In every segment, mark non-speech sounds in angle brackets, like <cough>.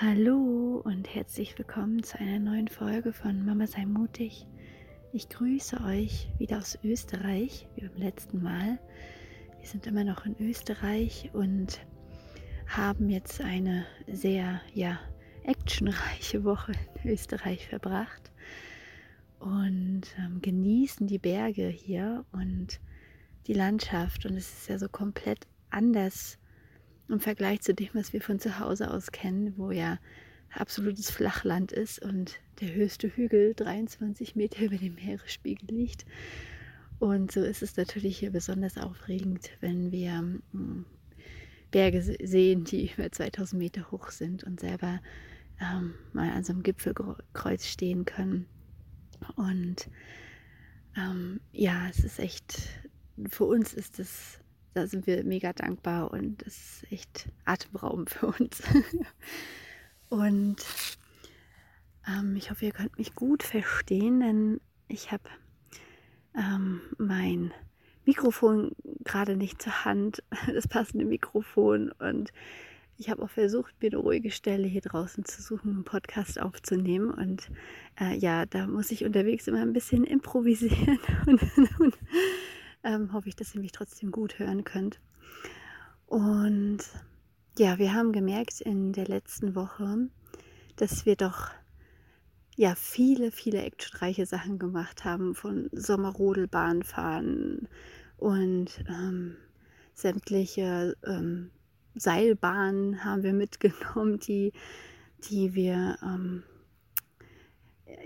Hallo und herzlich willkommen zu einer neuen Folge von Mama sei mutig. Ich grüße euch wieder aus Österreich, wie beim letzten Mal. Wir sind immer noch in Österreich und haben jetzt eine sehr, ja, actionreiche Woche in Österreich verbracht und ähm, genießen die Berge hier und die Landschaft. Und es ist ja so komplett anders im Vergleich zu dem, was wir von zu Hause aus kennen, wo ja absolutes Flachland ist und der höchste Hügel 23 Meter über dem Meeresspiegel liegt. Und so ist es natürlich hier besonders aufregend, wenn wir hm, Berge sehen, die über 2000 Meter hoch sind und selber ähm, mal an so einem Gipfelkreuz stehen können. Und ähm, ja, es ist echt, für uns ist es da sind wir mega dankbar und es ist echt atemberaubend für uns. <laughs> und ähm, ich hoffe, ihr könnt mich gut verstehen, denn ich habe ähm, mein Mikrofon gerade nicht zur Hand, <laughs> das passende Mikrofon und ich habe auch versucht, mir eine ruhige Stelle hier draußen zu suchen, einen Podcast aufzunehmen. Und äh, ja, da muss ich unterwegs immer ein bisschen improvisieren <laughs> und, und ähm, hoffe ich, dass ihr mich trotzdem gut hören könnt. Und ja, wir haben gemerkt in der letzten Woche, dass wir doch ja viele, viele actionreiche Sachen gemacht haben, von Sommerrodelbahn fahren und ähm, sämtliche ähm, Seilbahnen haben wir <laughs> mitgenommen, die, die wir ähm,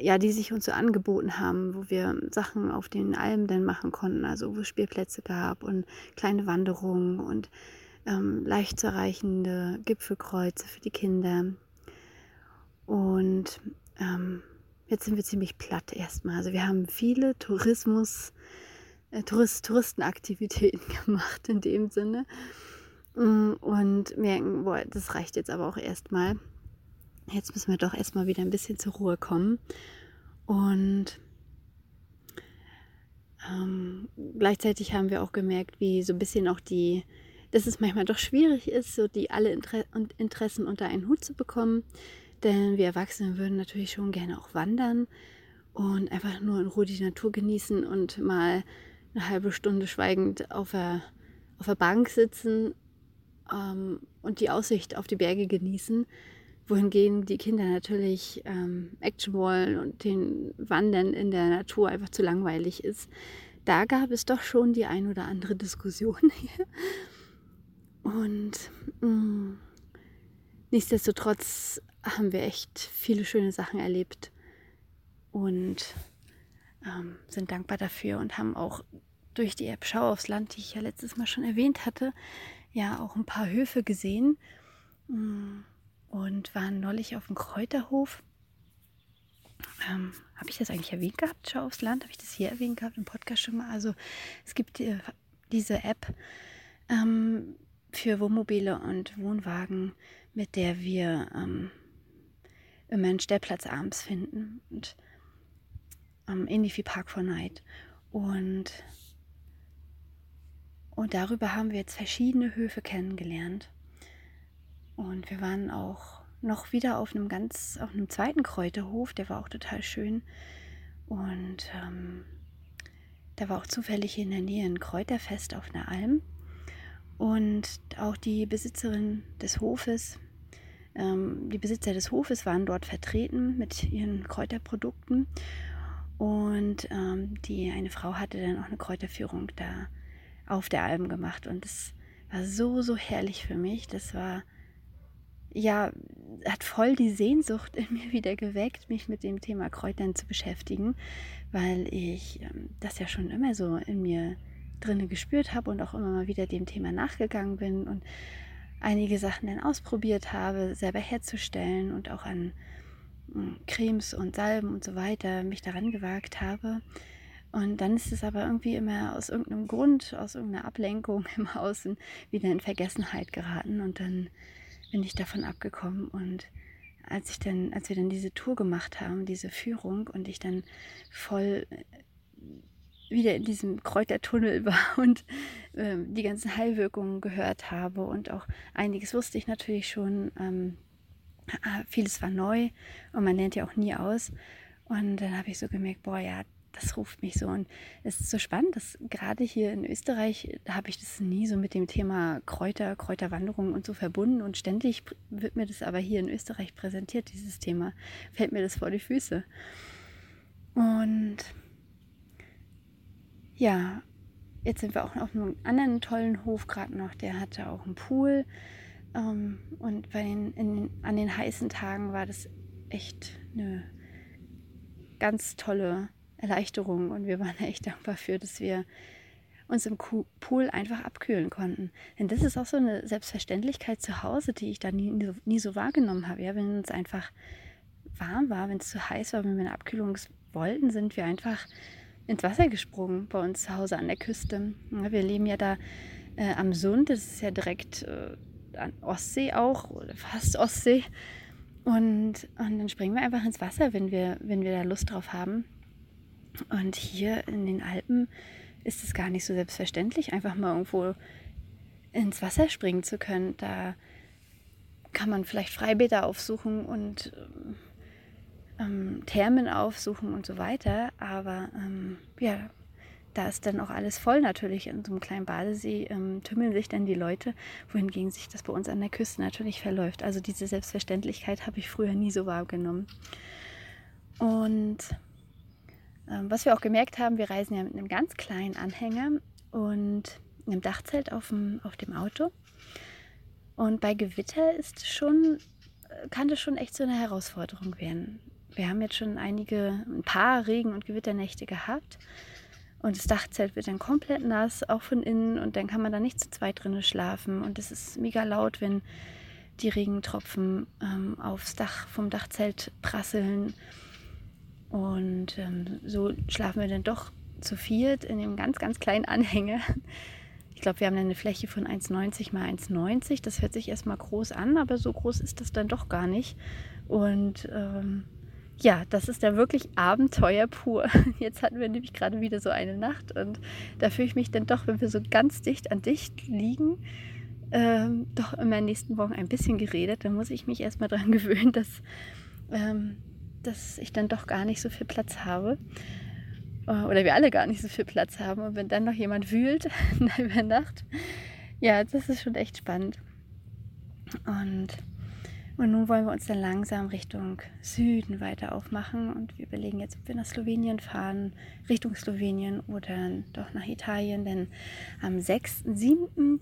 ja, die sich uns so angeboten haben, wo wir Sachen auf den Almen dann machen konnten, also wo es Spielplätze gab und kleine Wanderungen und ähm, leicht zu erreichende Gipfelkreuze für die Kinder. Und ähm, jetzt sind wir ziemlich platt erstmal. Also wir haben viele Tourismus, äh, Tourist, Touristenaktivitäten <laughs> gemacht in dem Sinne mm, und merken, boah, das reicht jetzt aber auch erstmal jetzt müssen wir doch erstmal wieder ein bisschen zur Ruhe kommen. Und ähm, gleichzeitig haben wir auch gemerkt, wie so ein bisschen auch die, dass es manchmal doch schwierig ist, so die alle Inter Interessen unter einen Hut zu bekommen. Denn wir Erwachsene würden natürlich schon gerne auch wandern und einfach nur in Ruhe die Natur genießen und mal eine halbe Stunde schweigend auf der, auf der Bank sitzen ähm, und die Aussicht auf die Berge genießen wohingegen die Kinder natürlich ähm, Action wollen und den Wandern in der Natur einfach zu langweilig ist. Da gab es doch schon die ein oder andere Diskussion <laughs> hier. Und mh, mm, nichtsdestotrotz haben wir echt viele schöne Sachen erlebt und ähm, sind dankbar dafür und haben auch durch die App Schau aufs Land, die ich ja letztes Mal schon erwähnt hatte, ja auch ein paar Höfe gesehen. Mh, mm, und waren neulich auf dem Kräuterhof. Ähm, Habe ich das eigentlich erwähnt gehabt? Schau aufs Land. Habe ich das hier erwähnt gehabt im Podcast schon mal? Also es gibt äh, diese App ähm, für Wohnmobile und Wohnwagen, mit der wir ähm, immer einen Stellplatz abends finden. Und ähm, ähnlich wie Park for Night. Und, und darüber haben wir jetzt verschiedene Höfe kennengelernt. Und wir waren auch noch wieder auf einem ganz, auf einem zweiten Kräuterhof, der war auch total schön. Und ähm, da war auch zufällig in der Nähe ein Kräuterfest auf einer Alm. Und auch die Besitzerin des Hofes, ähm, die Besitzer des Hofes waren dort vertreten mit ihren Kräuterprodukten. Und ähm, die eine Frau hatte dann auch eine Kräuterführung da auf der Alm gemacht. Und das war so, so herrlich für mich. Das war ja, hat voll die Sehnsucht in mir wieder geweckt, mich mit dem Thema Kräutern zu beschäftigen, weil ich ähm, das ja schon immer so in mir drinne gespürt habe und auch immer mal wieder dem Thema nachgegangen bin und einige Sachen dann ausprobiert habe, selber herzustellen und auch an hm, Cremes und Salben und so weiter mich daran gewagt habe. Und dann ist es aber irgendwie immer aus irgendeinem Grund, aus irgendeiner Ablenkung <laughs> im Außen wieder in Vergessenheit geraten und dann bin ich davon abgekommen und als ich dann, als wir dann diese Tour gemacht haben, diese Führung und ich dann voll äh, wieder in diesem Kräutertunnel <laughs> war und äh, die ganzen Heilwirkungen gehört habe und auch einiges wusste ich natürlich schon, ähm, Ah, vieles war neu und man lernt ja auch nie aus. Und dann habe ich so gemerkt, boah, ja, das ruft mich so. Und es ist so spannend, dass gerade hier in Österreich, habe ich das nie so mit dem Thema Kräuter, Kräuterwanderung und so verbunden. Und ständig wird mir das aber hier in Österreich präsentiert, dieses Thema. Fällt mir das vor die Füße. Und ja, jetzt sind wir auch auf einem anderen tollen Hof gerade noch. Der hatte auch einen Pool. Ähm, und bei den, in, an den heißen Tagen war das echt eine ganz tolle Erleichterung und wir waren <laughs> echt dankbar für, dass wir uns im Pool einfach abkühlen konnten. Denn das ist auch so eine Selbstverständlichkeit zu Hause, die ich da nie, nie so wahrgenommen habe. Ja, wenn es einfach warm war, wenn es zu heiß war, wenn wir eine Abkühlung wollten, sind wir einfach ins Wasser gesprungen bei uns zu Hause an der Küste. Ja, wir leben ja da äh, am Sund, das ist ja direkt äh, an Ostsee auch, fast Ostsee. Und, und dann springen wir einfach ins Wasser, wenn wir, wenn wir da Lust drauf haben. Und hier in den Alpen ist es gar nicht so selbstverständlich, einfach mal irgendwo ins Wasser springen zu können. Da kann man vielleicht Freibäder aufsuchen und ähm, Thermen aufsuchen und so weiter. Aber ähm, ja, da ist dann auch alles voll natürlich. In so einem kleinen Badesee ähm, tümmeln sich dann die Leute, wohingegen sich das bei uns an der Küste natürlich verläuft. Also diese Selbstverständlichkeit habe ich früher nie so wahrgenommen. Und ähm, was wir auch gemerkt haben, wir reisen ja mit einem ganz kleinen Anhänger und einem Dachzelt auf dem, auf dem Auto. Und bei Gewitter ist schon, kann das schon echt so eine Herausforderung werden. Wir haben jetzt schon einige, ein paar Regen- und Gewitternächte gehabt. Und das Dachzelt wird dann komplett nass, auch von innen. Und dann kann man da nicht zu zweit drinnen schlafen. Und es ist mega laut, wenn die Regentropfen ähm, aufs Dach vom Dachzelt prasseln. Und ähm, so schlafen wir dann doch zu viert in einem ganz, ganz kleinen Anhänger. Ich glaube, wir haben eine Fläche von 1,90 mal 1,90. Das hört sich erstmal groß an, aber so groß ist das dann doch gar nicht. Und ähm, ja, das ist dann wirklich Abenteuer pur. <laughs> Jetzt hatten wir nämlich gerade wieder so eine Nacht und da fühle ich mich dann doch, wenn wir so ganz dicht an dicht liegen, ähm, doch meinen nächsten Wochen ein bisschen geredet. Da muss ich mich erstmal daran <laughs> gewöhnen, dass ähm, dass ich dann doch gar nicht so viel Platz habe. Äh, oder wir alle gar nicht so viel Platz haben. Und wenn dann noch jemand wühlt <laughs> über Nacht, ja, das ist schon echt spannend. Und, und nun wollen wir uns dann langsam Richtung Süden weiter aufmachen. Und wir überlegen jetzt, ob wir nach Slowenien fahren, Richtung Slowenien oder doch nach Italien. Denn am 6.7.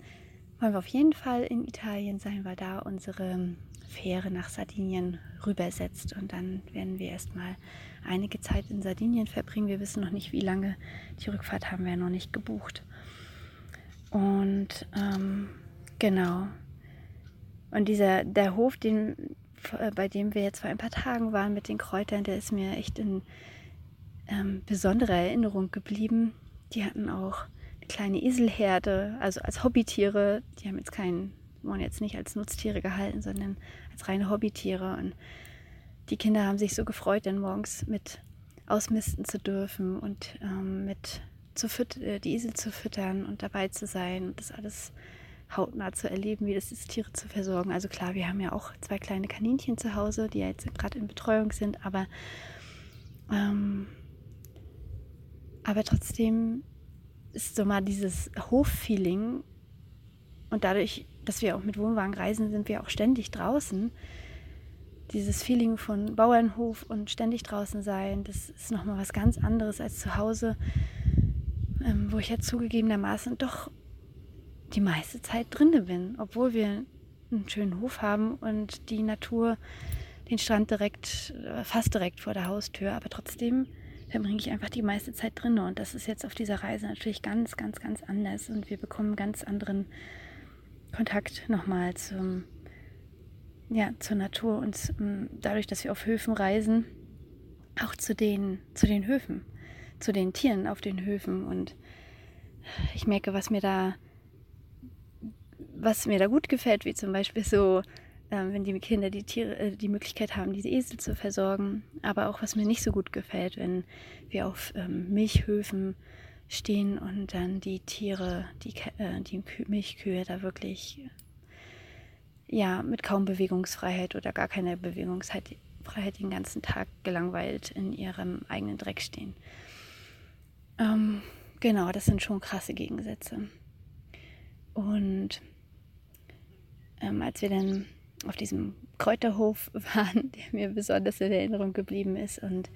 wollen wir auf jeden Fall in Italien sein, weil da unsere Fähre nach Sardinien rübersetzt. Und dann werden wir erstmal einige Zeit in Sardinien verbringen. Wir wissen noch nicht, wie lange. Die Rückfahrt haben wir noch nicht gebucht. Und ähm, genau. Und dieser, der Hof, den, äh, bei dem wir jetzt vor ein paar Tagen waren mit den Kräutern, der ist mir echt in ähm, besonderer Erinnerung geblieben. Die hatten auch kleine Eselherde, also als Hobbytiere. Die haben jetzt keinen wurden jetzt nicht als Nutztiere gehalten, sondern als reine Hobbytiere. Und die Kinder haben sich so gefreut, dann morgens mit ausmisten zu dürfen und ähm, mit zu äh, die Esel zu füttern und dabei zu sein und das alles hautnah zu erleben, wie das ist, Tiere zu versorgen. Also klar, wir haben ja auch zwei kleine Kaninchen zu Hause, die ja jetzt gerade in Betreuung sind, aber, ähm, aber trotzdem ist so mal dieses Hoffeeling und dadurch dass wir auch mit Wohnwagen reisen, sind wir auch ständig draußen. Dieses Feeling von Bauernhof und ständig draußen sein, das ist nochmal was ganz anderes als zu Hause, ähm, wo ich ja zugegebenermaßen doch die meiste Zeit drinne bin, obwohl wir einen schönen Hof haben und die Natur, den Strand direkt, äh, fast direkt vor der Haustür, aber trotzdem verbringe ich einfach die meiste Zeit drinne und das ist jetzt auf dieser Reise natürlich ganz, ganz, ganz anders und wir bekommen ganz anderen Kontakt nochmal zum, ja, zur Natur und dadurch, dass wir auf Höfen reisen, auch zu den, zu den Höfen, zu den Tieren auf den Höfen. Und ich merke, was mir da, was mir da gut gefällt, wie zum Beispiel so, wenn die Kinder die Tiere, äh, die Möglichkeit haben, diese Esel zu versorgen, aber auch was mir nicht so gut gefällt, wenn wir auf ähm, Milchhöfen stehen und dann die Tiere, die, äh, die Milchkühe da wirklich ja mit kaum Bewegungsfreiheit oder gar keiner Bewegungsfreiheit den ganzen Tag gelangweilt in ihrem eigenen Dreck stehen. Ähm, genau, das sind schon krasse Gegensätze. Und ähm, als wir dann auf diesem Kräuterhof <laughs> waren, der mir besonders in Erinnerung geblieben ist und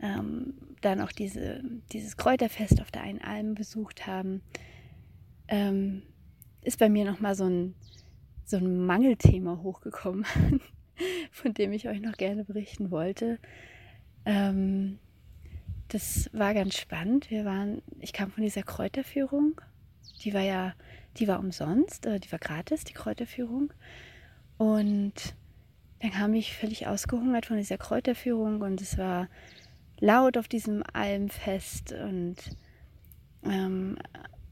ähm, dann auch diese, dieses Kräuterfest auf der einen Alm besucht haben, ähm, ist bei mir nochmal so ein, so ein Mangelthema hochgekommen, <laughs> von dem ich euch noch gerne berichten wollte. Ähm, das war ganz spannend. Wir waren, ich kam von dieser Kräuterführung. Die war ja, die war umsonst, äh, die war gratis, die Kräuterführung. Und dann kam ich völlig ausgehungert von dieser Kräuterführung und es war laut auf diesem Almfest und ähm,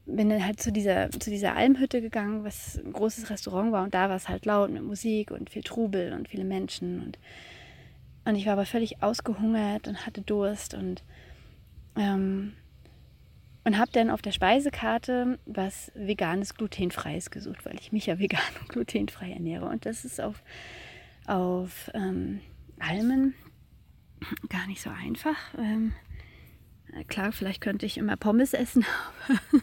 bin dann halt zu dieser, zu dieser Almhütte gegangen, was ein großes Restaurant war und da war es halt laut mit Musik und viel Trubel und viele Menschen und, und ich war aber völlig ausgehungert und hatte Durst und ähm, und habe dann auf der Speisekarte was veganes, glutenfreies gesucht, weil ich mich ja vegan und glutenfrei ernähre. Und das ist auf, auf ähm, Almen gar nicht so einfach. Ähm, klar, vielleicht könnte ich immer Pommes essen, <laughs> aber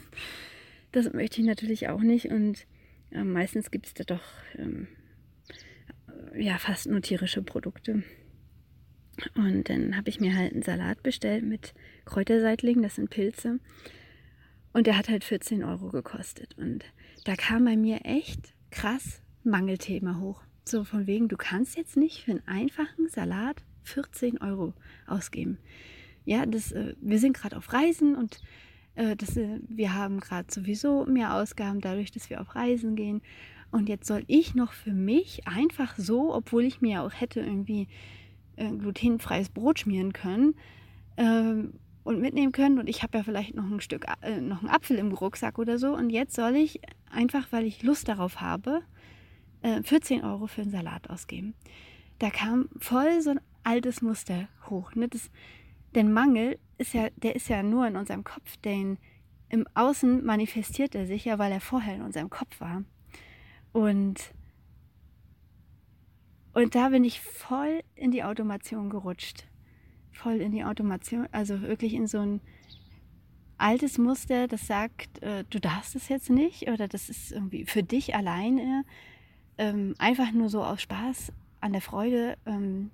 das möchte ich natürlich auch nicht. Und äh, meistens gibt es da doch ähm, ja, fast nur tierische Produkte. Und dann habe ich mir halt einen Salat bestellt mit Kräuterseitlingen, das sind Pilze. Und der hat halt 14 Euro gekostet. Und da kam bei mir echt krass Mangelthema hoch. So von wegen, du kannst jetzt nicht für einen einfachen Salat 14 Euro ausgeben. Ja, das, äh, wir sind gerade auf Reisen und äh, das, äh, wir haben gerade sowieso mehr Ausgaben dadurch, dass wir auf Reisen gehen. Und jetzt soll ich noch für mich einfach so, obwohl ich mir auch hätte irgendwie glutenfreies Brot schmieren können ähm, und mitnehmen können. Und ich habe ja vielleicht noch ein Stück, äh, noch einen Apfel im Rucksack oder so. Und jetzt soll ich einfach, weil ich Lust darauf habe, äh, 14 Euro für einen Salat ausgeben. Da kam voll so ein altes Muster hoch. Ne? Das, denn Mangel ist ja, der ist ja nur in unserem Kopf, denn im Außen manifestiert er sich ja, weil er vorher in unserem Kopf war. Und und da bin ich voll in die Automation gerutscht. Voll in die Automation, also wirklich in so ein altes Muster, das sagt, äh, du darfst es jetzt nicht oder das ist irgendwie für dich alleine, ähm, einfach nur so aus Spaß an der Freude ähm,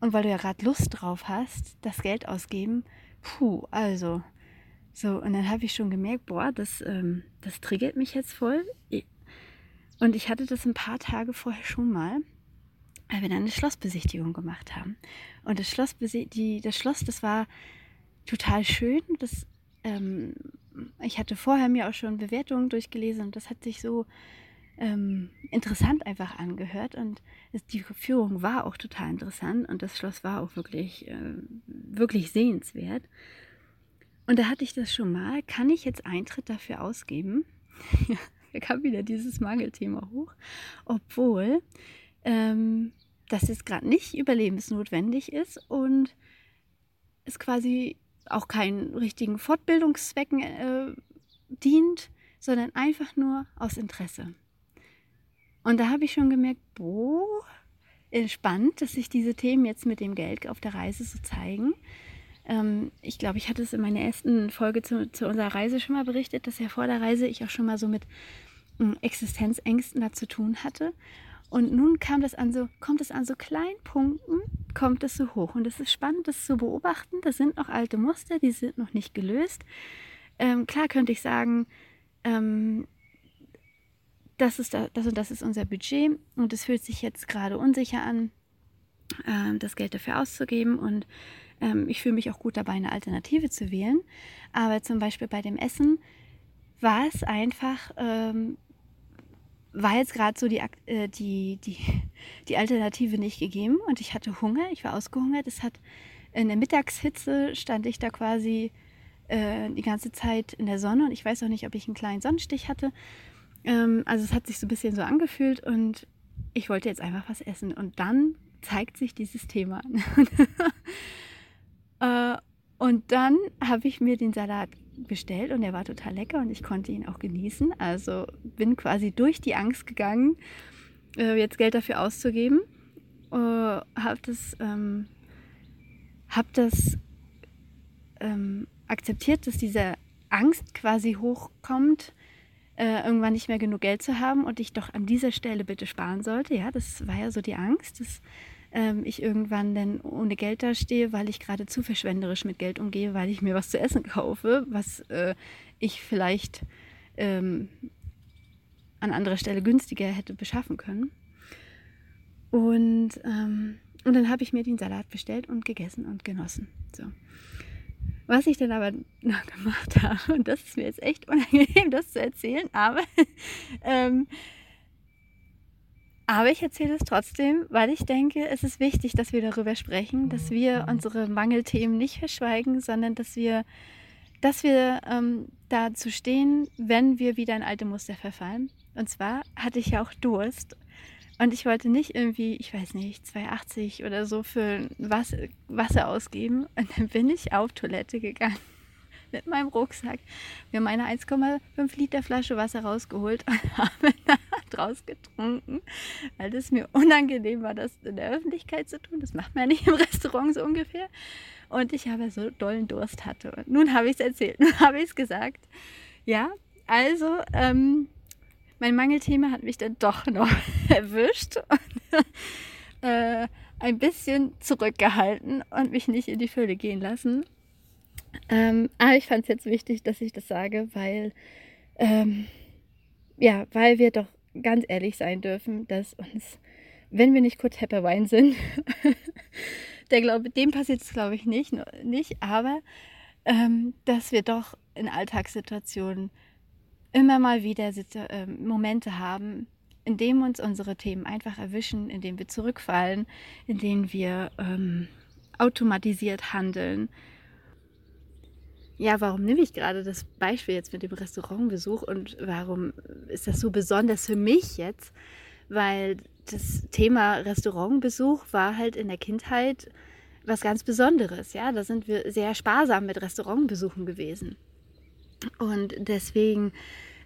und weil du ja gerade Lust drauf hast, das Geld ausgeben. Puh, also so und dann habe ich schon gemerkt, boah, das, ähm, das triggert mich jetzt voll. Und ich hatte das ein paar Tage vorher schon mal weil wir dann eine Schlossbesichtigung gemacht haben. Und das Schloss, die, das Schloss, das war total schön. Das, ähm, ich hatte vorher mir auch schon Bewertungen durchgelesen und das hat sich so ähm, interessant einfach angehört. Und es, die Führung war auch total interessant und das Schloss war auch wirklich, äh, wirklich sehenswert. Und da hatte ich das schon mal. Kann ich jetzt Eintritt dafür ausgeben? <laughs> da kam wieder dieses Mangelthema hoch. Obwohl ähm, dass es gerade nicht überlebensnotwendig ist und es quasi auch keinen richtigen Fortbildungszwecken äh, dient, sondern einfach nur aus Interesse. Und da habe ich schon gemerkt, boah, spannend, dass sich diese Themen jetzt mit dem Geld auf der Reise so zeigen. Ähm, ich glaube, ich hatte es in meiner ersten Folge zu, zu, unserer Reise schon mal berichtet, dass ja vor der Reise ich auch schon mal so mit äh, Existenzängsten da zu tun hatte. Und nun kam das an so, kommt es an so kleinen Punkten, kommt es so hoch. Und es ist spannend, das zu beobachten. Das sind noch alte Muster, die sind noch nicht gelöst. Ähm, klar könnte ich sagen, ähm, das, ist da, das und das ist unser Budget und es fühlt sich jetzt gerade unsicher an, äh, das Geld dafür auszugeben. Und ähm, ich fühle mich auch gut dabei, eine Alternative zu wählen. Aber zum Beispiel bei dem Essen war es einfach ähm, war jetzt gerade so die, äh, die, die, die Alternative nicht gegeben und ich hatte Hunger, ich war ausgehungert. Es hat in der Mittagshitze stand ich da quasi äh, die ganze Zeit in der Sonne und ich weiß auch nicht, ob ich einen kleinen Sonnenstich hatte. Ähm, also es hat sich so ein bisschen so angefühlt und ich wollte jetzt einfach was essen und dann zeigt sich dieses Thema <laughs> äh, und dann habe ich mir den Salat bestellt und er war total lecker und ich konnte ihn auch genießen. Also bin quasi durch die Angst gegangen, äh, jetzt Geld dafür auszugeben. Äh, habe das, ähm, hab das ähm, akzeptiert, dass diese Angst quasi hochkommt, äh, irgendwann nicht mehr genug Geld zu haben und ich doch an dieser Stelle bitte sparen sollte. Ja, das war ja so die Angst, dass ähm, ich irgendwann dann ohne Geld dastehe, weil ich gerade zu verschwenderisch mit Geld umgehe, weil ich mir was zu essen kaufe, was äh, ich vielleicht ähm, an anderer Stelle günstiger hätte beschaffen können. Und, ähm, und dann habe ich mir den Salat bestellt und gegessen und genossen. So. Was ich dann aber noch gemacht <laughs> habe, und das ist mir jetzt echt unangenehm, das zu erzählen, aber, <laughs> ähm, aber ich erzähle es trotzdem, weil ich denke, es ist wichtig, dass wir darüber sprechen, dass wir unsere Mangelthemen nicht verschweigen, sondern dass wir, dass wir ähm, dazu stehen, wenn wir wieder in alte Muster verfallen. Und zwar hatte ich ja auch Durst und ich wollte nicht irgendwie, ich weiß nicht, 2,80 oder so für Wasser, ausgeben. Und dann bin ich auf Toilette gegangen <laughs> mit meinem Rucksack, mir meine 1,5 Liter Flasche Wasser rausgeholt und <laughs> habe draus getrunken, weil es mir <laughs> unangenehm war, das in der Öffentlichkeit zu tun. Das macht man ja nicht im Restaurant so ungefähr. Und ich habe so dollen Durst hatte. Und nun habe ich es erzählt, <laughs> nun habe ich es gesagt. Ja, also ähm, mein Mangelthema hat mich dann doch noch <laughs> erwischt und äh, ein bisschen zurückgehalten und mich nicht in die Fülle gehen lassen. Ähm, aber ich fand es jetzt wichtig, dass ich das sage, weil, ähm, ja, weil wir doch ganz ehrlich sein dürfen, dass uns, wenn wir nicht kurz Happy Wine sind, <laughs> der glaube, dem passiert es glaube ich nicht, nicht aber ähm, dass wir doch in Alltagssituationen immer mal wieder äh, Momente haben, in denen uns unsere Themen einfach erwischen, in denen wir zurückfallen, in denen wir ähm, automatisiert handeln. Ja, warum nehme ich gerade das Beispiel jetzt mit dem Restaurantbesuch und warum ist das so besonders für mich jetzt? Weil das Thema Restaurantbesuch war halt in der Kindheit was ganz Besonderes. Ja, da sind wir sehr sparsam mit Restaurantbesuchen gewesen. Und deswegen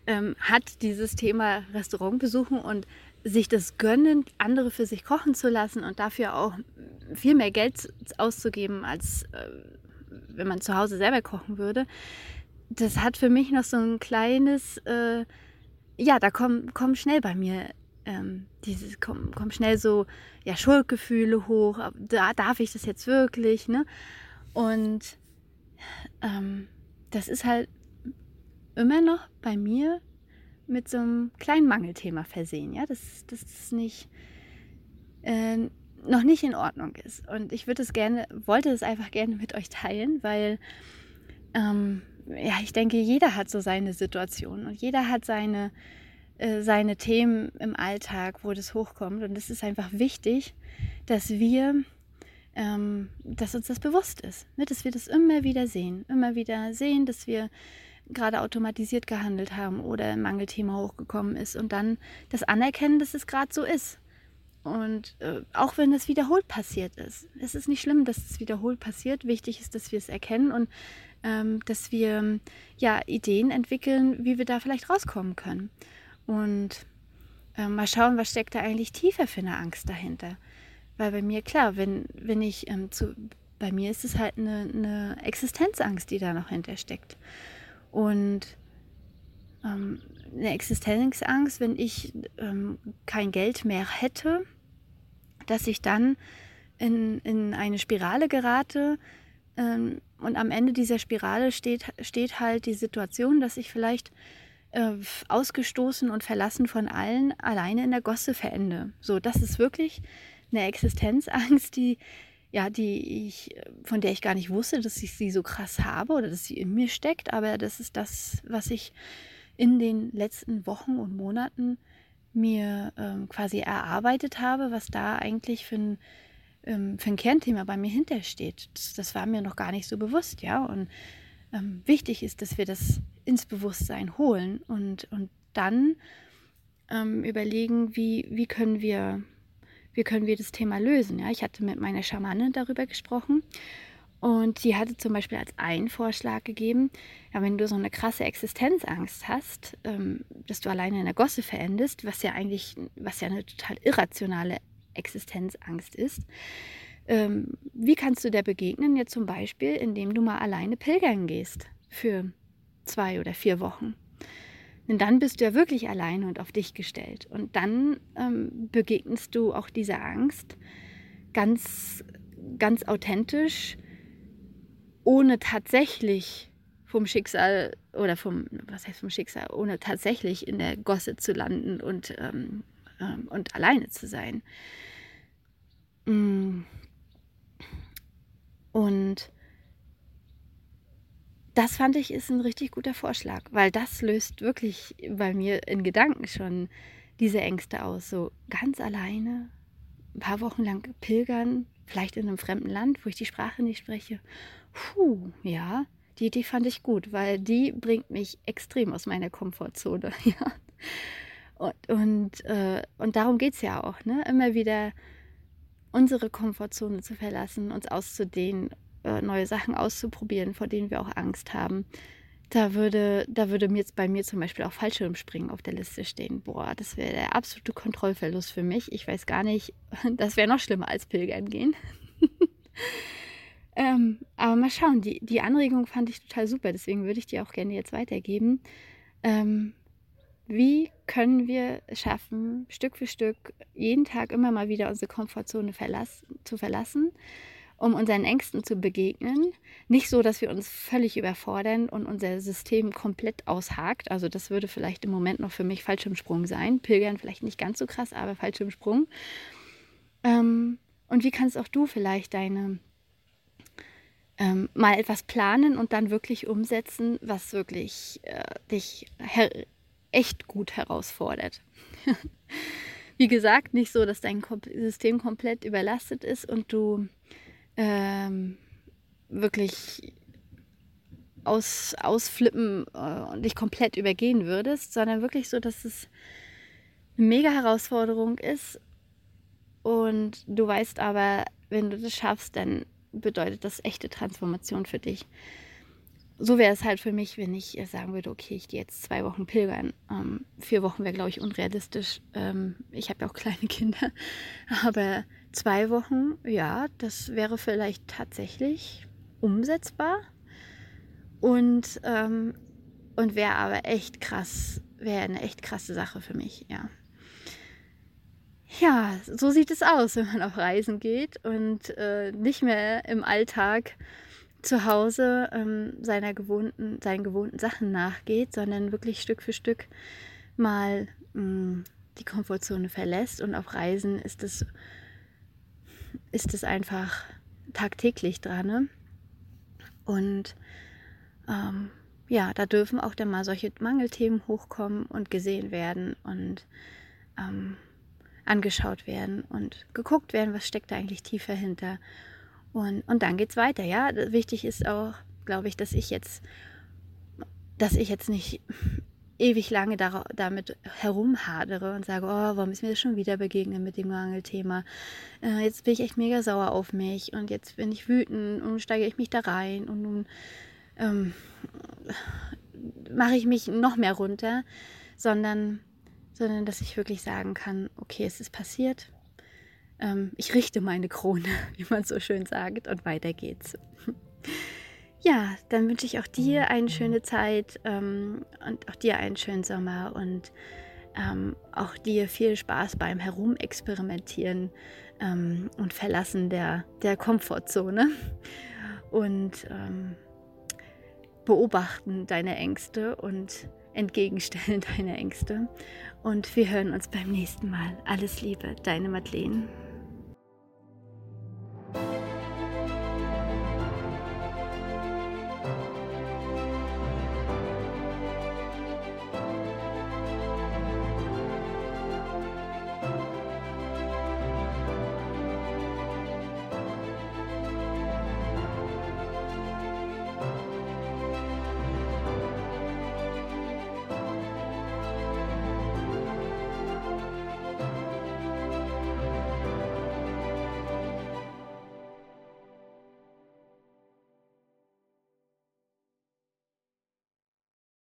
ähm, hat dieses Thema Restaurantbesuchen und sich das gönnen, andere für sich kochen zu lassen und dafür auch viel mehr Geld auszugeben, als äh, wenn man zu Hause selber kochen würde, das hat für mich noch so ein kleines, äh, ja, da kommen, kommen schnell bei mir ähm, dieses, kommen, kommen schnell so ja, Schuldgefühle hoch, da darf ich das jetzt wirklich, ne? Und ähm, das ist halt immer noch bei mir mit so einem kleinen Mangelthema versehen, ja, dass das nicht äh, noch nicht in Ordnung ist. Und ich würde es gerne, wollte es einfach gerne mit euch teilen, weil ähm, ja, ich denke, jeder hat so seine Situation und jeder hat seine, äh, seine Themen im Alltag, wo das hochkommt. Und es ist einfach wichtig, dass wir, ähm, dass uns das bewusst ist, ne? dass wir das immer wieder sehen, immer wieder sehen, dass wir gerade automatisiert gehandelt haben oder ein Mangelthema hochgekommen ist und dann das Anerkennen, dass es gerade so ist. Und äh, auch wenn es wiederholt passiert ist, es ist nicht schlimm, dass es wiederholt passiert. Wichtig ist, dass wir es erkennen und ähm, dass wir ja Ideen entwickeln, wie wir da vielleicht rauskommen können. Und äh, mal schauen, was steckt da eigentlich tiefer für eine Angst dahinter. Weil bei mir, klar, wenn, wenn ich ähm, zu, bei mir ist es halt eine, eine Existenzangst, die da noch hintersteckt. Und ähm, eine Existenzangst, wenn ich ähm, kein Geld mehr hätte, dass ich dann in, in eine Spirale gerate. Ähm, und am Ende dieser Spirale steht, steht halt die Situation, dass ich vielleicht äh, ausgestoßen und verlassen von allen alleine in der Gosse verende. So, das ist wirklich eine Existenzangst, die, ja, die ich, von der ich gar nicht wusste, dass ich sie so krass habe oder dass sie in mir steckt, aber das ist das, was ich in den letzten Wochen und Monaten mir ähm, quasi erarbeitet habe, was da eigentlich für ein, ähm, für ein Kernthema bei mir hintersteht. Das, das war mir noch gar nicht so bewusst, ja. Und ähm, wichtig ist, dass wir das ins Bewusstsein holen und, und dann ähm, überlegen, wie, wie können wir wie können wir das Thema lösen. Ja, ich hatte mit meiner Schamane darüber gesprochen Und sie hatte zum Beispiel als einen Vorschlag gegeben, ja, wenn du so eine krasse Existenzangst hast, ähm, dass du alleine in der Gosse verendest, was ja eigentlich, was ja eine total irrationale Existenzangst ist, ähm, wie kannst du der begegnen? Ja, zum Beispiel, indem du mal alleine pilgern gehst für zwei oder vier Wochen. Denn dann bist du ja wirklich alleine und auf dich gestellt. Und dann ähm, begegnest du auch dieser Angst ganz, ganz authentisch ohne tatsächlich vom Schicksal oder vom, was heißt vom Schicksal, ohne tatsächlich in der Gosse zu landen und, ähm, ähm, und alleine zu sein. Mm. Und das fand ich ist ein richtig guter Vorschlag, weil das löst wirklich bei mir in Gedanken schon diese Ängste aus. So ganz alleine, ein paar Wochen lang pilgern, vielleicht in einem fremden Land, wo ich die Sprache nicht spreche Puh, ja, die Idee fand ich gut, weil die bringt mich extrem aus meiner Komfortzone. <laughs> Ja. Und, und, äh, und darum geht es ja auch, ne? immer wieder unsere Komfortzone zu verlassen, uns auszudehnen, äh, neue Sachen auszuprobieren, vor denen wir auch Angst haben. Da würde, da würde mir jetzt bei mir zum Beispiel auch Fallschirmspringen auf der Liste stehen. Boah, das wäre der absolute Kontrollverlust für mich. Ich weiß gar nicht, <laughs> das wäre noch schlimmer als Pilgern gehen. <laughs> Ähm, aber mal schauen, die, die Anregung fand ich total super, deswegen würde ich die auch gerne jetzt weitergeben. Ähm, wie können wir schaffen, Stück für Stück jeden Tag immer mal wieder unsere Komfortzone verlass zu verlassen, um unseren Ängsten zu begegnen? Nicht so, dass wir uns völlig überfordern und unser System komplett aushakt. Also das würde vielleicht im Moment noch für mich Fallschirmsprung sein. Pilgern vielleicht nicht ganz so krass, aber Fallschirmsprung. Ähm, und wie kannst auch du vielleicht deine ähm, mal etwas planen und dann wirklich umsetzen, was wirklich äh, dich echt gut herausfordert. <laughs> Wie gesagt, nicht so, dass dein System komplett überlastet ist und du ähm, wirklich aus, ausflippen äh, und dich komplett übergehen würdest, sondern wirklich so, dass es eine mega Herausforderung ist und du weißt aber, wenn du das schaffst, dann bedeutet das echte Transformation für dich. So wäre es halt für mich, wenn ich sagen würde, okay, ich gehe jetzt zwei Wochen pilgern. Ähm, vier Wochen wäre, glaube ich, unrealistisch. Ähm, ich habe ja auch kleine <laughs> Kinder. Aber zwei Wochen, ja, das wäre vielleicht tatsächlich umsetzbar. Und, ähm, und wäre aber echt krass, wäre eine echt krasse Sache für mich, ja ja, so sieht es aus, wenn man auf Reisen geht und äh, nicht mehr im Alltag zu Hause ähm, seiner gewohnten, seinen gewohnten Sachen nachgeht, sondern wirklich Stück für Stück mal mh, mm, die Komfortzone verlässt. Und auf Reisen ist es, ist es einfach tagtäglich dran. Ne? Und ähm, ja, da dürfen auch dann mal solche Mangelthemen hochkommen und gesehen werden und ähm, angeschaut werden und geguckt werden, was steckt da eigentlich tiefer hinter. Und, und dann es weiter, ja. Wichtig ist auch, glaube ich, dass ich jetzt, dass ich jetzt nicht ewig lange da, damit herumhadere und sage, oh, warum ist mir das schon wieder begegnet mit dem Mangelthema? Äh, jetzt bin ich echt mega sauer auf mich und jetzt bin ich wütend und steige ich mich da rein und nun ähm, mache ich mich noch mehr runter, sondern sondern dass ich wirklich sagen kann, okay, es ist passiert. Ähm, ich richte meine Krone, <laughs> wie man so schön sagt, und weiter geht's. Ja, dann wünsche ich auch dir eine schöne Zeit ähm, und auch dir einen schönen Sommer und ähm, auch dir viel Spaß beim Herumexperimentieren ähm, und Verlassen der, der Komfortzone <laughs> und ähm, beobachten deine Ängste und entgegenstellen <laughs> deine Ängste. Und wir hören uns beim nächsten Mal. Alles Liebe, deine Madeleine.